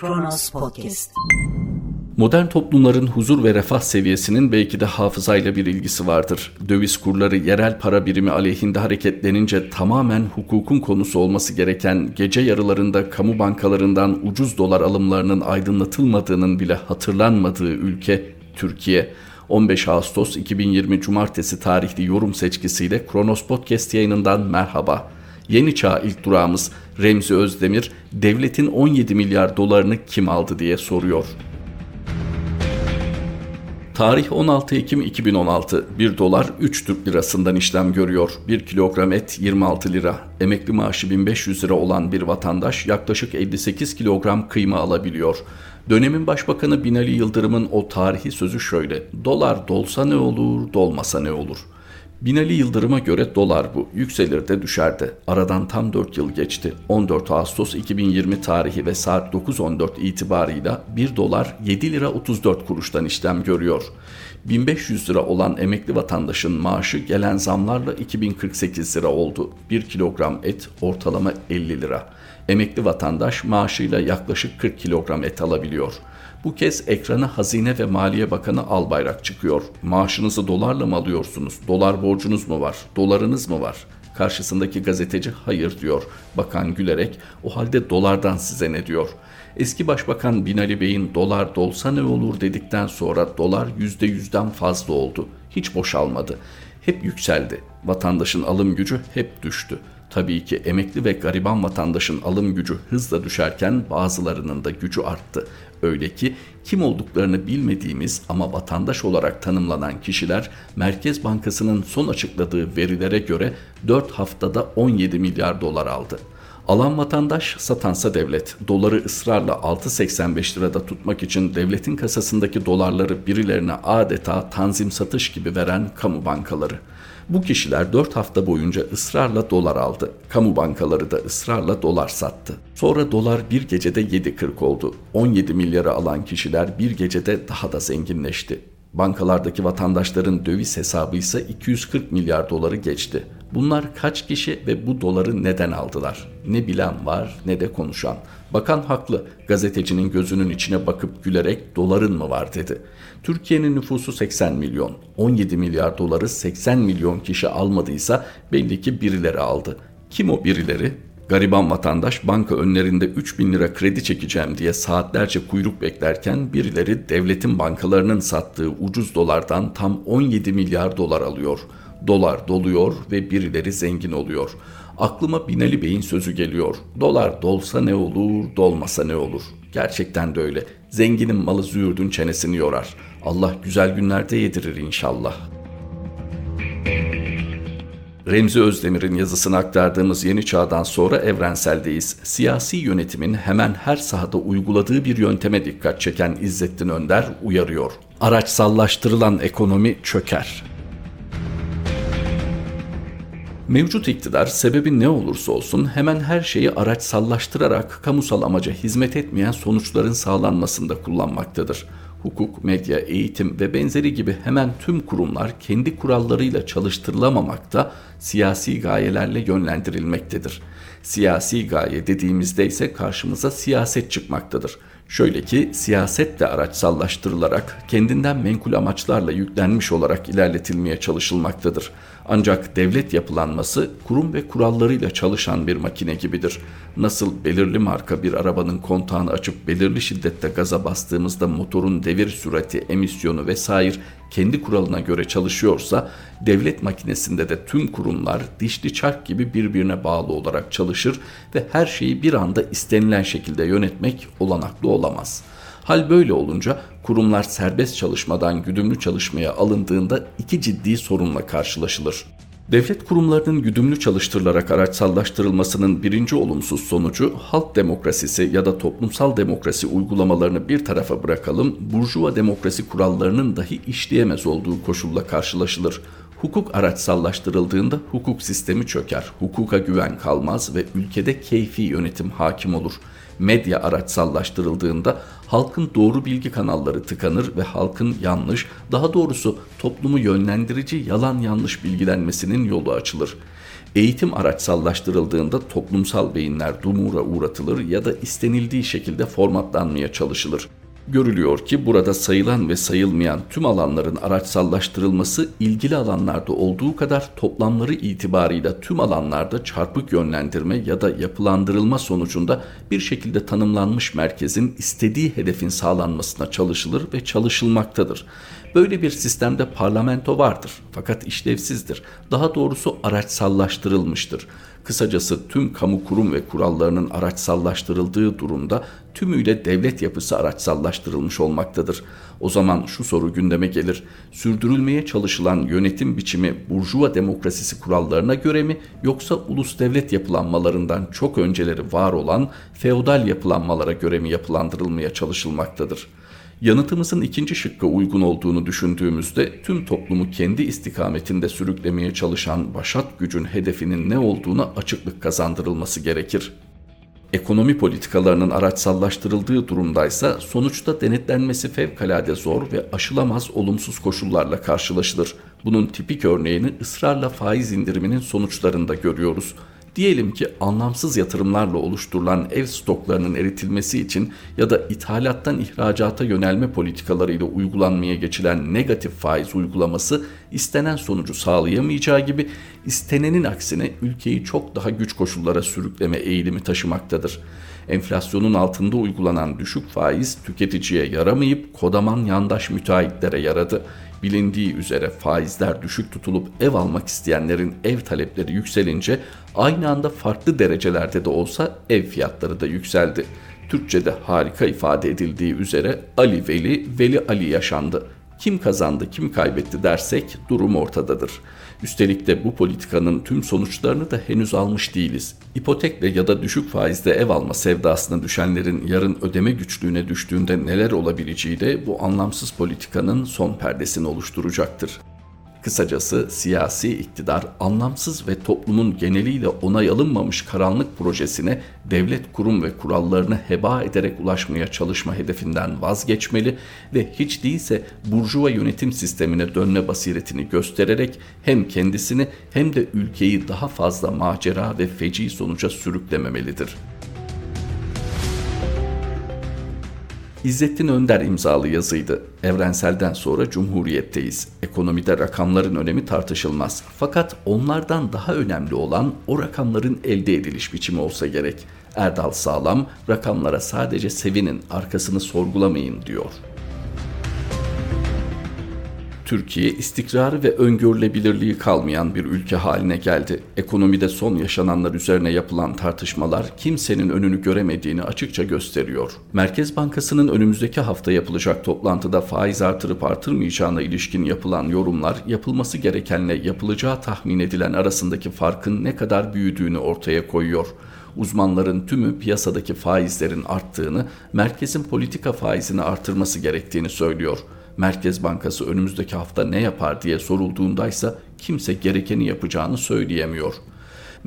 Kronos Podcast. Modern toplumların huzur ve refah seviyesinin belki de hafızayla bir ilgisi vardır. Döviz kurları yerel para birimi aleyhinde hareketlenince tamamen hukukun konusu olması gereken gece yarılarında kamu bankalarından ucuz dolar alımlarının aydınlatılmadığının bile hatırlanmadığı ülke Türkiye. 15 Ağustos 2020 Cumartesi tarihli yorum seçkisiyle Kronos Podcast yayınından merhaba. Yeni çağ ilk durağımız Remzi Özdemir, devletin 17 milyar dolarını kim aldı diye soruyor. Tarih 16 Ekim 2016. 1 dolar 3 Türk lirasından işlem görüyor. 1 kilogram et 26 lira. Emekli maaşı 1500 lira olan bir vatandaş yaklaşık 58 kilogram kıyma alabiliyor. Dönemin başbakanı Binali Yıldırım'ın o tarihi sözü şöyle. Dolar dolsa ne olur, dolmasa ne olur?'' Binali Yıldırım'a göre dolar bu. Yükselir de düşer de. Aradan tam 4 yıl geçti. 14 Ağustos 2020 tarihi ve saat 9.14 itibarıyla 1 dolar 7 lira 34 kuruştan işlem görüyor. 1500 lira olan emekli vatandaşın maaşı gelen zamlarla 2048 lira oldu. 1 kilogram et ortalama 50 lira. Emekli vatandaş maaşıyla yaklaşık 40 kilogram et alabiliyor. Bu kez ekrana Hazine ve Maliye Bakanı Albayrak çıkıyor. Maaşınızı dolarla mı alıyorsunuz? Dolar borcunuz mu var? Dolarınız mı var? Karşısındaki gazeteci hayır diyor. Bakan gülerek o halde dolardan size ne diyor? Eski Başbakan Binali Bey'in dolar dolsa ne olur dedikten sonra dolar %100'den fazla oldu. Hiç boşalmadı. Hep yükseldi. Vatandaşın alım gücü hep düştü. Tabii ki emekli ve gariban vatandaşın alım gücü hızla düşerken bazılarının da gücü arttı. Öyle ki kim olduklarını bilmediğimiz ama vatandaş olarak tanımlanan kişiler Merkez Bankası'nın son açıkladığı verilere göre 4 haftada 17 milyar dolar aldı. Alan vatandaş, satansa devlet. Doları ısrarla 6.85 lirada tutmak için devletin kasasındaki dolarları birilerine adeta tanzim satış gibi veren kamu bankaları. Bu kişiler 4 hafta boyunca ısrarla dolar aldı. Kamu bankaları da ısrarla dolar sattı. Sonra dolar bir gecede 7.40 oldu. 17 milyara alan kişiler bir gecede daha da zenginleşti. Bankalardaki vatandaşların döviz hesabı ise 240 milyar doları geçti. Bunlar kaç kişi ve bu doları neden aldılar? Ne bilen var ne de konuşan. Bakan haklı. Gazetecinin gözünün içine bakıp gülerek doların mı var dedi. Türkiye'nin nüfusu 80 milyon. 17 milyar doları 80 milyon kişi almadıysa belli ki birileri aldı. Kim o birileri? Gariban vatandaş banka önlerinde 3 bin lira kredi çekeceğim diye saatlerce kuyruk beklerken birileri devletin bankalarının sattığı ucuz dolardan tam 17 milyar dolar alıyor. Dolar doluyor ve birileri zengin oluyor. Aklıma Binali Bey'in sözü geliyor. Dolar dolsa ne olur, dolmasa ne olur. Gerçekten de öyle. Zenginin malı züğürdün çenesini yorar. Allah güzel günlerde yedirir inşallah. Remzi Özdemir'in yazısını aktardığımız yeni çağdan sonra evrenseldeyiz. Siyasi yönetimin hemen her sahada uyguladığı bir yönteme dikkat çeken İzzettin Önder uyarıyor. Araçsallaştırılan ekonomi çöker. Mevcut iktidar sebebi ne olursa olsun hemen her şeyi araçsallaştırarak kamusal amaca hizmet etmeyen sonuçların sağlanmasında kullanmaktadır. Hukuk, medya, eğitim ve benzeri gibi hemen tüm kurumlar kendi kurallarıyla çalıştırılamamakta, siyasi gayelerle yönlendirilmektedir. Siyasi gaye dediğimizde ise karşımıza siyaset çıkmaktadır. Şöyle ki siyaset de araçsallaştırılarak kendinden menkul amaçlarla yüklenmiş olarak ilerletilmeye çalışılmaktadır. Ancak devlet yapılanması kurum ve kurallarıyla çalışan bir makine gibidir. Nasıl belirli marka bir arabanın kontağını açıp belirli şiddette gaza bastığımızda motorun devir sürati, emisyonu vesaire kendi kuralına göre çalışıyorsa devlet makinesinde de tüm kurumlar dişli çark gibi birbirine bağlı olarak çalışır ve her şeyi bir anda istenilen şekilde yönetmek olanaklı olamaz. Hal böyle olunca kurumlar serbest çalışmadan güdümlü çalışmaya alındığında iki ciddi sorunla karşılaşılır. Devlet kurumlarının güdümlü çalıştırılarak araçsallaştırılmasının birinci olumsuz sonucu halk demokrasisi ya da toplumsal demokrasi uygulamalarını bir tarafa bırakalım, burjuva demokrasi kurallarının dahi işleyemez olduğu koşulla karşılaşılır. Hukuk araçsallaştırıldığında hukuk sistemi çöker, hukuka güven kalmaz ve ülkede keyfi yönetim hakim olur.'' Medya araçsallaştırıldığında halkın doğru bilgi kanalları tıkanır ve halkın yanlış, daha doğrusu toplumu yönlendirici yalan yanlış bilgilenmesinin yolu açılır. Eğitim araçsallaştırıldığında toplumsal beyinler dumura uğratılır ya da istenildiği şekilde formatlanmaya çalışılır. Görülüyor ki burada sayılan ve sayılmayan tüm alanların araçsallaştırılması ilgili alanlarda olduğu kadar toplamları itibarıyla tüm alanlarda çarpık yönlendirme ya da yapılandırılma sonucunda bir şekilde tanımlanmış merkezin istediği hedefin sağlanmasına çalışılır ve çalışılmaktadır. Böyle bir sistemde parlamento vardır fakat işlevsizdir. Daha doğrusu araçsallaştırılmıştır. Kısacası tüm kamu kurum ve kurallarının araçsallaştırıldığı durumda tümüyle devlet yapısı araçsallaştırılmış olmaktadır. O zaman şu soru gündeme gelir. Sürdürülmeye çalışılan yönetim biçimi burjuva demokrasisi kurallarına göre mi yoksa ulus devlet yapılanmalarından çok önceleri var olan feodal yapılanmalara göre mi yapılandırılmaya çalışılmaktadır?'' Yanıtımızın ikinci şıkkı uygun olduğunu düşündüğümüzde tüm toplumu kendi istikametinde sürüklemeye çalışan başat gücün hedefinin ne olduğuna açıklık kazandırılması gerekir. Ekonomi politikalarının araçsallaştırıldığı durumdaysa sonuçta denetlenmesi fevkalade zor ve aşılamaz olumsuz koşullarla karşılaşılır. Bunun tipik örneğini ısrarla faiz indiriminin sonuçlarında görüyoruz. Diyelim ki anlamsız yatırımlarla oluşturulan ev stoklarının eritilmesi için ya da ithalattan ihracata yönelme politikalarıyla uygulanmaya geçilen negatif faiz uygulaması istenen sonucu sağlayamayacağı gibi istenenin aksine ülkeyi çok daha güç koşullara sürükleme eğilimi taşımaktadır. Enflasyonun altında uygulanan düşük faiz tüketiciye yaramayıp kodaman yandaş müteahhitlere yaradı. Bilindiği üzere faizler düşük tutulup ev almak isteyenlerin ev talepleri yükselince aynı anda farklı derecelerde de olsa ev fiyatları da yükseldi. Türkçe'de harika ifade edildiği üzere Ali Veli, Veli Ali yaşandı. Kim kazandı, kim kaybetti dersek durum ortadadır. Üstelik de bu politikanın tüm sonuçlarını da henüz almış değiliz. İpotekle ya da düşük faizle ev alma sevdasına düşenlerin yarın ödeme güçlüğüne düştüğünde neler olabileceği de bu anlamsız politikanın son perdesini oluşturacaktır. Kısacası siyasi iktidar anlamsız ve toplumun geneliyle onay alınmamış karanlık projesine devlet kurum ve kurallarını heba ederek ulaşmaya çalışma hedefinden vazgeçmeli ve hiç değilse burjuva yönetim sistemine dönme basiretini göstererek hem kendisini hem de ülkeyi daha fazla macera ve feci sonuca sürüklememelidir.'' İzzettin Önder imzalı yazıydı. Evrenselden sonra cumhuriyetteyiz. Ekonomide rakamların önemi tartışılmaz. Fakat onlardan daha önemli olan o rakamların elde ediliş biçimi olsa gerek. Erdal Sağlam rakamlara sadece sevinin arkasını sorgulamayın diyor.'' Türkiye istikrarı ve öngörülebilirliği kalmayan bir ülke haline geldi. Ekonomide son yaşananlar üzerine yapılan tartışmalar kimsenin önünü göremediğini açıkça gösteriyor. Merkez Bankası'nın önümüzdeki hafta yapılacak toplantıda faiz artırıp artırmayacağına ilişkin yapılan yorumlar yapılması gerekenle yapılacağı tahmin edilen arasındaki farkın ne kadar büyüdüğünü ortaya koyuyor uzmanların tümü piyasadaki faizlerin arttığını, merkezin politika faizini artırması gerektiğini söylüyor. Merkez Bankası önümüzdeki hafta ne yapar diye sorulduğundaysa kimse gerekeni yapacağını söyleyemiyor.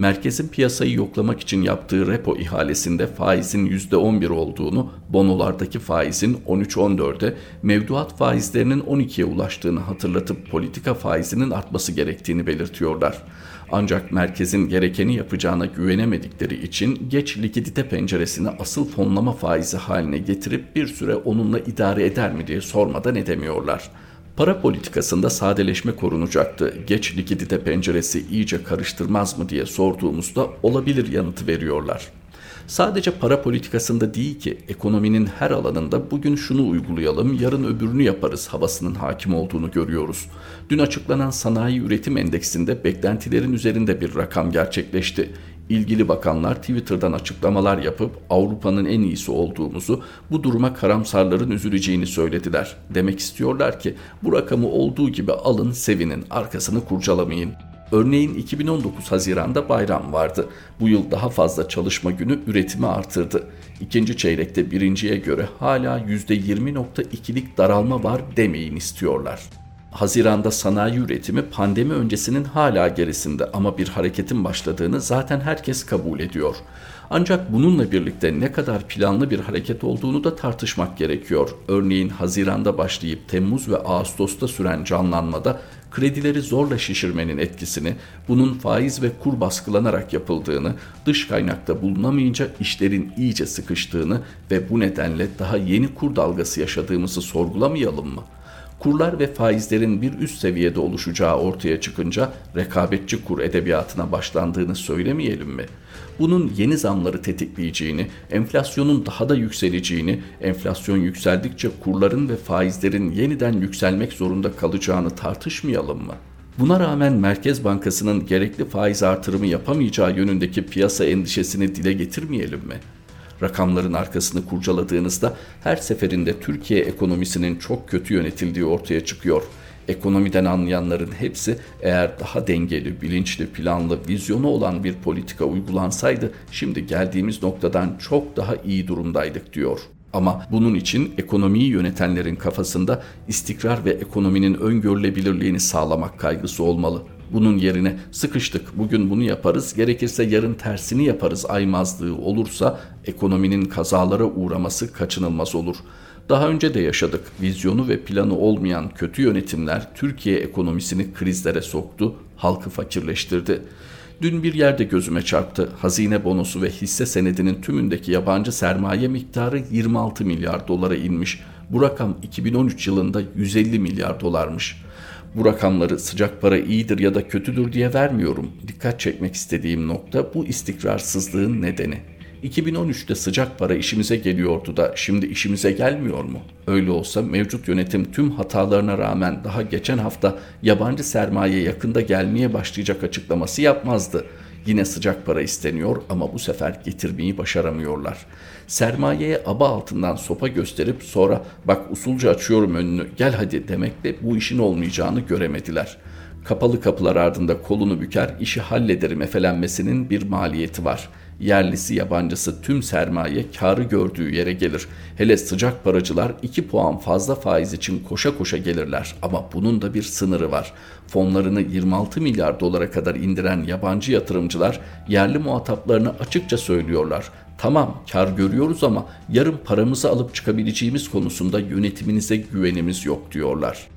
Merkezin piyasayı yoklamak için yaptığı repo ihalesinde faizin %11 olduğunu, bonolardaki faizin 13-14'e, mevduat faizlerinin 12'ye ulaştığını hatırlatıp politika faizinin artması gerektiğini belirtiyorlar. Ancak merkezin gerekeni yapacağına güvenemedikleri için geç likidite penceresini asıl fonlama faizi haline getirip bir süre onunla idare eder mi diye sormadan edemiyorlar. Para politikasında sadeleşme korunacaktı. Geç likidite penceresi iyice karıştırmaz mı diye sorduğumuzda olabilir yanıtı veriyorlar. Sadece para politikasında değil ki ekonominin her alanında bugün şunu uygulayalım, yarın öbürünü yaparız havasının hakim olduğunu görüyoruz. Dün açıklanan sanayi üretim endeksinde beklentilerin üzerinde bir rakam gerçekleşti. İlgili bakanlar Twitter'dan açıklamalar yapıp Avrupa'nın en iyisi olduğumuzu, bu duruma karamsarların üzüleceğini söylediler. Demek istiyorlar ki bu rakamı olduğu gibi alın, sevinin, arkasını kurcalamayın. Örneğin 2019 Haziran'da bayram vardı. Bu yıl daha fazla çalışma günü üretimi artırdı. İkinci çeyrekte birinciye göre hala %20.2'lik daralma var demeyin istiyorlar. Haziranda sanayi üretimi pandemi öncesinin hala gerisinde ama bir hareketin başladığını zaten herkes kabul ediyor. Ancak bununla birlikte ne kadar planlı bir hareket olduğunu da tartışmak gerekiyor. Örneğin Haziran'da başlayıp Temmuz ve Ağustos'ta süren canlanmada kredileri zorla şişirmenin etkisini, bunun faiz ve kur baskılanarak yapıldığını, dış kaynakta bulunamayınca işlerin iyice sıkıştığını ve bu nedenle daha yeni kur dalgası yaşadığımızı sorgulamayalım mı?'' Kurlar ve faizlerin bir üst seviyede oluşacağı ortaya çıkınca rekabetçi kur edebiyatına başlandığını söylemeyelim mi? Bunun yeni zamları tetikleyeceğini, enflasyonun daha da yükseleceğini, enflasyon yükseldikçe kurların ve faizlerin yeniden yükselmek zorunda kalacağını tartışmayalım mı? Buna rağmen Merkez Bankası'nın gerekli faiz artırımı yapamayacağı yönündeki piyasa endişesini dile getirmeyelim mi? Rakamların arkasını kurcaladığınızda her seferinde Türkiye ekonomisinin çok kötü yönetildiği ortaya çıkıyor. Ekonomiden anlayanların hepsi eğer daha dengeli, bilinçli, planlı, vizyonu olan bir politika uygulansaydı şimdi geldiğimiz noktadan çok daha iyi durumdaydık diyor. Ama bunun için ekonomiyi yönetenlerin kafasında istikrar ve ekonominin öngörülebilirliğini sağlamak kaygısı olmalı. Bunun yerine sıkıştık bugün bunu yaparız gerekirse yarın tersini yaparız aymazlığı olursa ekonominin kazalara uğraması kaçınılmaz olur. Daha önce de yaşadık. Vizyonu ve planı olmayan kötü yönetimler Türkiye ekonomisini krizlere soktu, halkı fakirleştirdi. Dün bir yerde gözüme çarptı. Hazine bonosu ve hisse senedinin tümündeki yabancı sermaye miktarı 26 milyar dolara inmiş. Bu rakam 2013 yılında 150 milyar dolarmış. Bu rakamları sıcak para iyidir ya da kötüdür diye vermiyorum. Dikkat çekmek istediğim nokta bu istikrarsızlığın nedeni. 2013'te sıcak para işimize geliyordu da şimdi işimize gelmiyor mu? Öyle olsa mevcut yönetim tüm hatalarına rağmen daha geçen hafta yabancı sermaye yakında gelmeye başlayacak açıklaması yapmazdı. Yine sıcak para isteniyor ama bu sefer getirmeyi başaramıyorlar. Sermayeye aba altından sopa gösterip sonra bak usulca açıyorum önünü gel hadi demekle bu işin olmayacağını göremediler. Kapalı kapılar ardında kolunu büker işi hallederim efelenmesinin bir maliyeti var.'' yerlisi yabancısı tüm sermaye karı gördüğü yere gelir. Hele sıcak paracılar 2 puan fazla faiz için koşa koşa gelirler ama bunun da bir sınırı var. Fonlarını 26 milyar dolara kadar indiren yabancı yatırımcılar yerli muhataplarına açıkça söylüyorlar. Tamam kar görüyoruz ama yarın paramızı alıp çıkabileceğimiz konusunda yönetiminize güvenimiz yok diyorlar.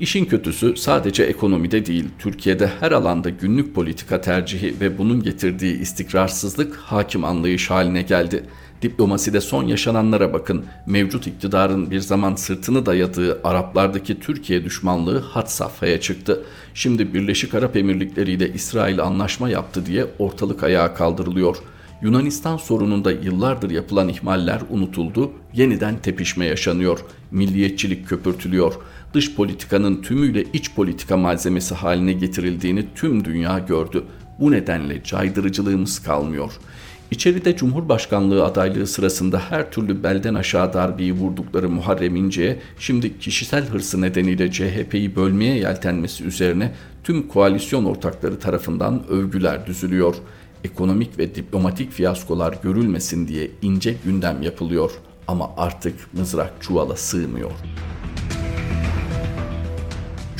İşin kötüsü sadece ekonomide değil, Türkiye'de her alanda günlük politika tercihi ve bunun getirdiği istikrarsızlık hakim anlayış haline geldi. Diplomaside son yaşananlara bakın. Mevcut iktidarın bir zaman sırtını dayadığı Araplardaki Türkiye düşmanlığı hat safhaya çıktı. Şimdi Birleşik Arap Emirlikleri ile İsrail anlaşma yaptı diye ortalık ayağa kaldırılıyor. Yunanistan sorununda yıllardır yapılan ihmaller unutuldu, yeniden tepişme yaşanıyor. Milliyetçilik köpürtülüyor dış politikanın tümüyle iç politika malzemesi haline getirildiğini tüm dünya gördü. Bu nedenle caydırıcılığımız kalmıyor. İçeride Cumhurbaşkanlığı adaylığı sırasında her türlü belden aşağı darbeyi vurdukları Muharrem İnce'ye şimdi kişisel hırsı nedeniyle CHP'yi bölmeye yeltenmesi üzerine tüm koalisyon ortakları tarafından övgüler düzülüyor. Ekonomik ve diplomatik fiyaskolar görülmesin diye ince gündem yapılıyor ama artık mızrak çuvala sığmıyor.''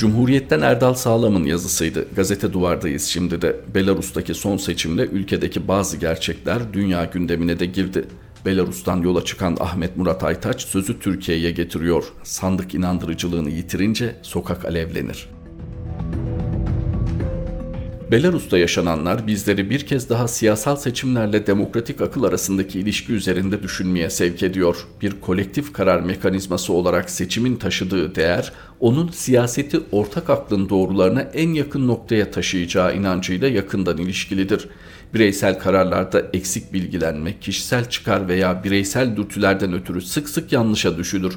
Cumhuriyet'ten Erdal Sağlam'ın yazısıydı. Gazete duvardayız şimdi de. Belarus'taki son seçimde ülkedeki bazı gerçekler dünya gündemine de girdi. Belarus'tan yola çıkan Ahmet Murat Aytaç sözü Türkiye'ye getiriyor. Sandık inandırıcılığını yitirince sokak alevlenir. Belarus'ta yaşananlar bizleri bir kez daha siyasal seçimlerle demokratik akıl arasındaki ilişki üzerinde düşünmeye sevk ediyor. Bir kolektif karar mekanizması olarak seçimin taşıdığı değer, onun siyaseti ortak aklın doğrularına en yakın noktaya taşıyacağı inancıyla yakından ilişkilidir. Bireysel kararlarda eksik bilgilenme, kişisel çıkar veya bireysel dürtülerden ötürü sık sık yanlışa düşülür.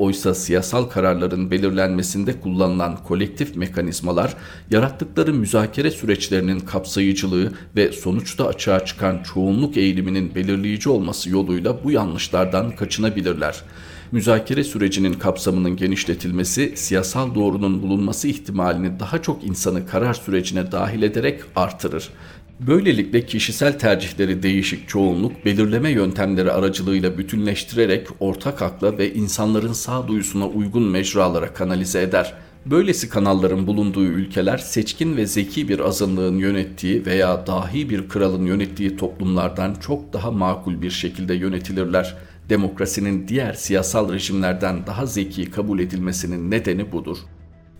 Oysa siyasal kararların belirlenmesinde kullanılan kolektif mekanizmalar, yarattıkları müzakere süreçlerinin kapsayıcılığı ve sonuçta açığa çıkan çoğunluk eğiliminin belirleyici olması yoluyla bu yanlışlardan kaçınabilirler müzakere sürecinin kapsamının genişletilmesi, siyasal doğrunun bulunması ihtimalini daha çok insanı karar sürecine dahil ederek artırır. Böylelikle kişisel tercihleri değişik çoğunluk belirleme yöntemleri aracılığıyla bütünleştirerek ortak akla ve insanların sağduyusuna uygun mecralara kanalize eder. Böylesi kanalların bulunduğu ülkeler seçkin ve zeki bir azınlığın yönettiği veya dahi bir kralın yönettiği toplumlardan çok daha makul bir şekilde yönetilirler. Demokrasinin diğer siyasal rejimlerden daha zeki kabul edilmesinin nedeni budur.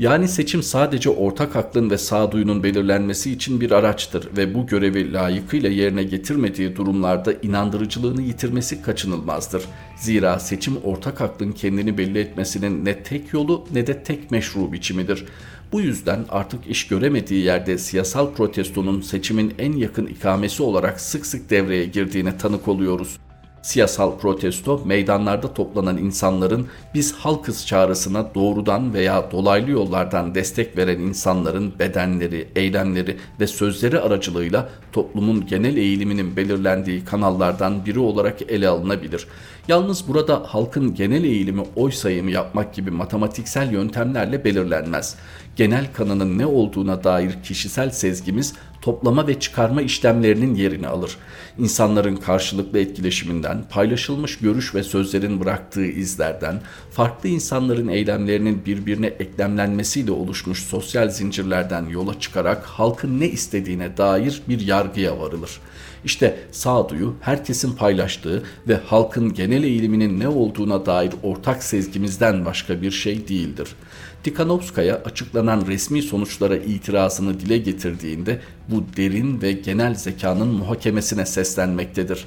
Yani seçim sadece ortak aklın ve sağduyunun belirlenmesi için bir araçtır ve bu görevi layıkıyla yerine getirmediği durumlarda inandırıcılığını yitirmesi kaçınılmazdır. Zira seçim ortak aklın kendini belli etmesinin ne tek yolu ne de tek meşru biçimidir. Bu yüzden artık iş göremediği yerde siyasal protestonun seçimin en yakın ikamesi olarak sık sık devreye girdiğine tanık oluyoruz. Siyasal protesto meydanlarda toplanan insanların biz halkız çağrısına doğrudan veya dolaylı yollardan destek veren insanların bedenleri, eylemleri ve sözleri aracılığıyla toplumun genel eğiliminin belirlendiği kanallardan biri olarak ele alınabilir. Yalnız burada halkın genel eğilimi oy sayımı yapmak gibi matematiksel yöntemlerle belirlenmez. Genel kanının ne olduğuna dair kişisel sezgimiz toplama ve çıkarma işlemlerinin yerini alır. İnsanların karşılıklı etkileşiminden, paylaşılmış görüş ve sözlerin bıraktığı izlerden, farklı insanların eylemlerinin birbirine eklemlenmesiyle oluşmuş sosyal zincirlerden yola çıkarak halkın ne istediğine dair bir yargıya varılır. İşte sağduyu herkesin paylaştığı ve halkın genel eğiliminin ne olduğuna dair ortak sezgimizden başka bir şey değildir. Tikhanovskaya açıklanan resmi sonuçlara itirazını dile getirdiğinde bu derin ve genel zekanın muhakemesine seslenmektedir.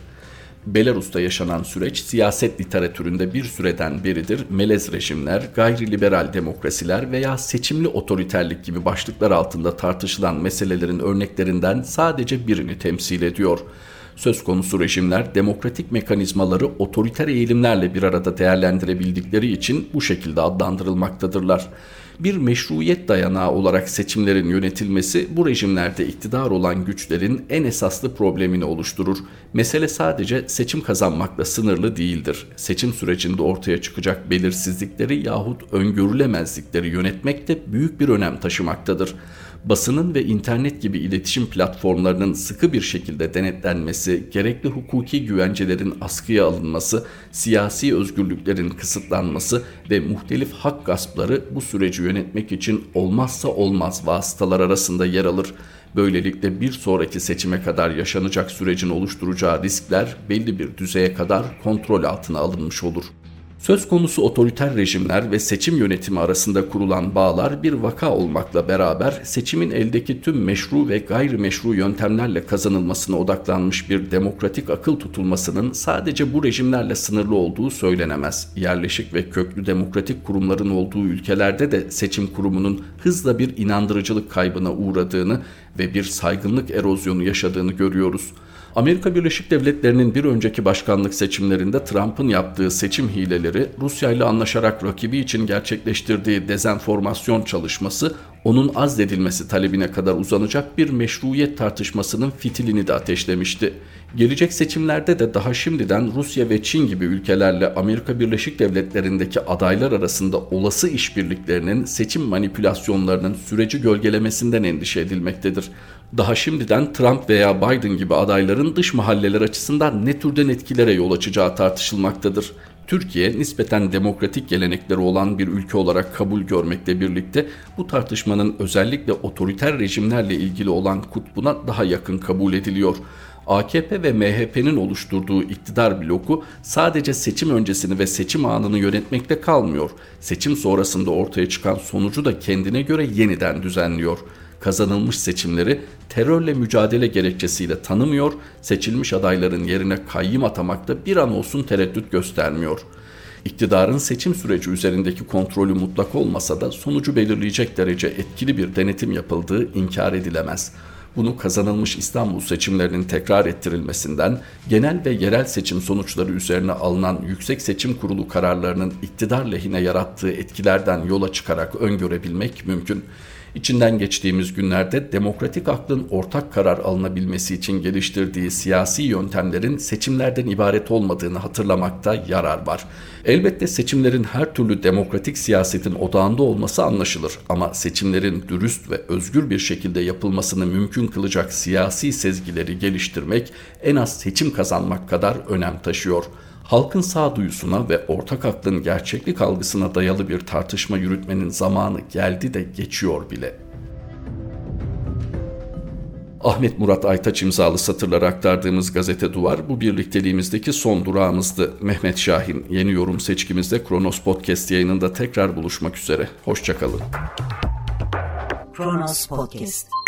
Belarus'ta yaşanan süreç siyaset literatüründe bir süreden beridir melez rejimler, gayri liberal demokrasiler veya seçimli otoriterlik gibi başlıklar altında tartışılan meselelerin örneklerinden sadece birini temsil ediyor. Söz konusu rejimler demokratik mekanizmaları otoriter eğilimlerle bir arada değerlendirebildikleri için bu şekilde adlandırılmaktadırlar bir meşruiyet dayanağı olarak seçimlerin yönetilmesi bu rejimlerde iktidar olan güçlerin en esaslı problemini oluşturur. Mesele sadece seçim kazanmakla sınırlı değildir. Seçim sürecinde ortaya çıkacak belirsizlikleri yahut öngörülemezlikleri yönetmek de büyük bir önem taşımaktadır basının ve internet gibi iletişim platformlarının sıkı bir şekilde denetlenmesi, gerekli hukuki güvencelerin askıya alınması, siyasi özgürlüklerin kısıtlanması ve muhtelif hak gaspları bu süreci yönetmek için olmazsa olmaz vasıtalar arasında yer alır. Böylelikle bir sonraki seçime kadar yaşanacak sürecin oluşturacağı riskler belli bir düzeye kadar kontrol altına alınmış olur. Söz konusu otoriter rejimler ve seçim yönetimi arasında kurulan bağlar bir vaka olmakla beraber seçimin eldeki tüm meşru ve gayrimeşru yöntemlerle kazanılmasına odaklanmış bir demokratik akıl tutulmasının sadece bu rejimlerle sınırlı olduğu söylenemez. Yerleşik ve köklü demokratik kurumların olduğu ülkelerde de seçim kurumunun hızla bir inandırıcılık kaybına uğradığını ve bir saygınlık erozyonu yaşadığını görüyoruz. Amerika Birleşik Devletleri'nin bir önceki başkanlık seçimlerinde Trump'ın yaptığı seçim hileleri, Rusya ile anlaşarak rakibi için gerçekleştirdiği dezenformasyon çalışması, onun azledilmesi talebine kadar uzanacak bir meşruiyet tartışmasının fitilini de ateşlemişti. Gelecek seçimlerde de daha şimdiden Rusya ve Çin gibi ülkelerle Amerika Birleşik Devletleri'ndeki adaylar arasında olası işbirliklerinin seçim manipülasyonlarının süreci gölgelemesinden endişe edilmektedir. Daha şimdiden Trump veya Biden gibi adayların dış mahalleler açısından ne türden etkilere yol açacağı tartışılmaktadır. Türkiye nispeten demokratik gelenekleri olan bir ülke olarak kabul görmekle birlikte bu tartışmanın özellikle otoriter rejimlerle ilgili olan kutbuna daha yakın kabul ediliyor. AKP ve MHP'nin oluşturduğu iktidar bloku sadece seçim öncesini ve seçim anını yönetmekte kalmıyor. Seçim sonrasında ortaya çıkan sonucu da kendine göre yeniden düzenliyor. Kazanılmış seçimleri terörle mücadele gerekçesiyle tanımıyor, seçilmiş adayların yerine kayyım atamakta bir an olsun tereddüt göstermiyor. İktidarın seçim süreci üzerindeki kontrolü mutlak olmasa da sonucu belirleyecek derece etkili bir denetim yapıldığı inkar edilemez.'' bunu kazanılmış İstanbul seçimlerinin tekrar ettirilmesinden, genel ve yerel seçim sonuçları üzerine alınan Yüksek Seçim Kurulu kararlarının iktidar lehine yarattığı etkilerden yola çıkarak öngörebilmek mümkün. İçinden geçtiğimiz günlerde demokratik aklın ortak karar alınabilmesi için geliştirdiği siyasi yöntemlerin seçimlerden ibaret olmadığını hatırlamakta yarar var. Elbette seçimlerin her türlü demokratik siyasetin odağında olması anlaşılır ama seçimlerin dürüst ve özgür bir şekilde yapılmasını mümkün kılacak siyasi sezgileri geliştirmek en az seçim kazanmak kadar önem taşıyor. Halkın sağduyusuna ve ortak aklın gerçeklik algısına dayalı bir tartışma yürütmenin zamanı geldi de geçiyor bile. Ahmet Murat Aytaç imzalı satırları aktardığımız gazete Duvar bu birlikteliğimizdeki son durağımızdı. Mehmet Şahin yeni yorum seçkimizde Kronos Podcast yayınında tekrar buluşmak üzere. Hoşçakalın. Kronos Podcast